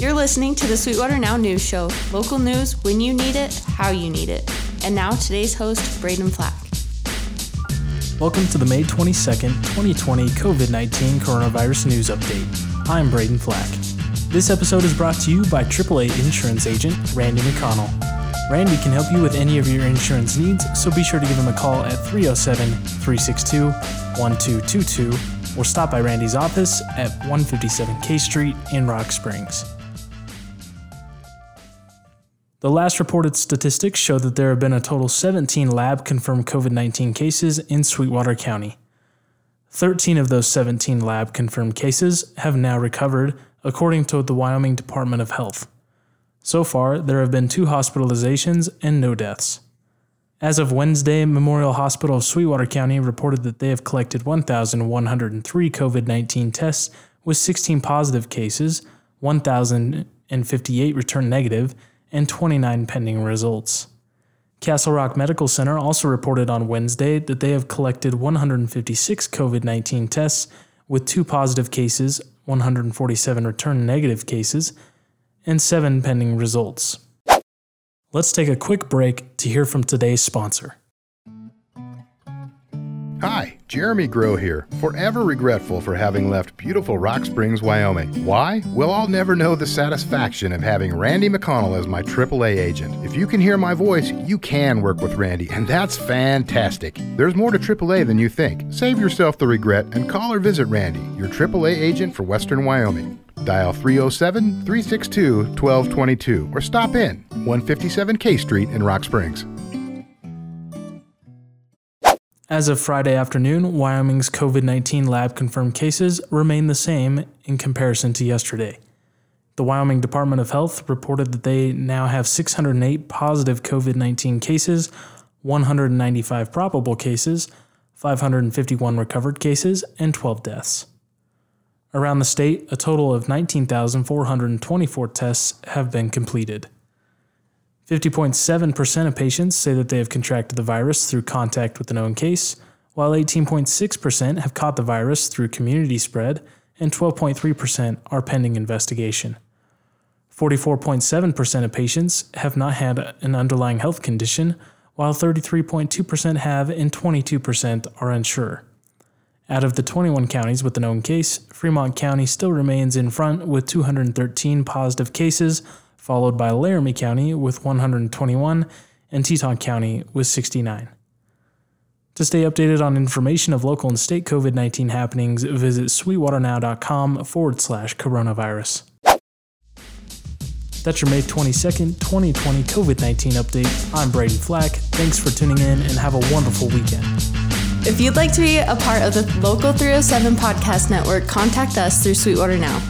You're listening to the Sweetwater Now News Show. Local news when you need it, how you need it. And now today's host, Braden Flack. Welcome to the May 22nd, 2020 COVID 19 Coronavirus News Update. I'm Braden Flack. This episode is brought to you by AAA insurance agent Randy McConnell. Randy can help you with any of your insurance needs, so be sure to give him a call at 307 362 1222 or stop by Randy's office at 157 K Street in Rock Springs. The last reported statistics show that there have been a total 17 lab confirmed COVID 19 cases in Sweetwater County. 13 of those 17 lab confirmed cases have now recovered, according to the Wyoming Department of Health. So far, there have been two hospitalizations and no deaths. As of Wednesday, Memorial Hospital of Sweetwater County reported that they have collected 1,103 COVID 19 tests with 16 positive cases, 1,058 returned negative, and 29 pending results. Castle Rock Medical Center also reported on Wednesday that they have collected 156 COVID 19 tests with two positive cases, 147 return negative cases, and seven pending results. Let's take a quick break to hear from today's sponsor. Hi, Jeremy Groh here, forever regretful for having left beautiful Rock Springs, Wyoming. Why? Well, I'll never know the satisfaction of having Randy McConnell as my AAA agent. If you can hear my voice, you can work with Randy, and that's fantastic. There's more to AAA than you think. Save yourself the regret and call or visit Randy, your AAA agent for Western Wyoming. Dial 307 362 1222 or stop in 157 K Street in Rock Springs. As of Friday afternoon, Wyoming's COVID 19 lab confirmed cases remain the same in comparison to yesterday. The Wyoming Department of Health reported that they now have 608 positive COVID 19 cases, 195 probable cases, 551 recovered cases, and 12 deaths. Around the state, a total of 19,424 tests have been completed. 50.7% of patients say that they have contracted the virus through contact with a known case, while 18.6% have caught the virus through community spread, and 12.3% are pending investigation. 44.7% of patients have not had an underlying health condition, while 33.2% have and 22% are unsure. Out of the 21 counties with the known case, Fremont County still remains in front with 213 positive cases, followed by Laramie County with 121 and Teton County with 69. To stay updated on information of local and state COVID 19 happenings, visit sweetwaternow.com forward slash coronavirus. That's your May 22nd, 2020 COVID 19 update. I'm Braden Flack. Thanks for tuning in and have a wonderful weekend. If you'd like to be a part of the Local 307 podcast network, contact us through Sweetwater Now.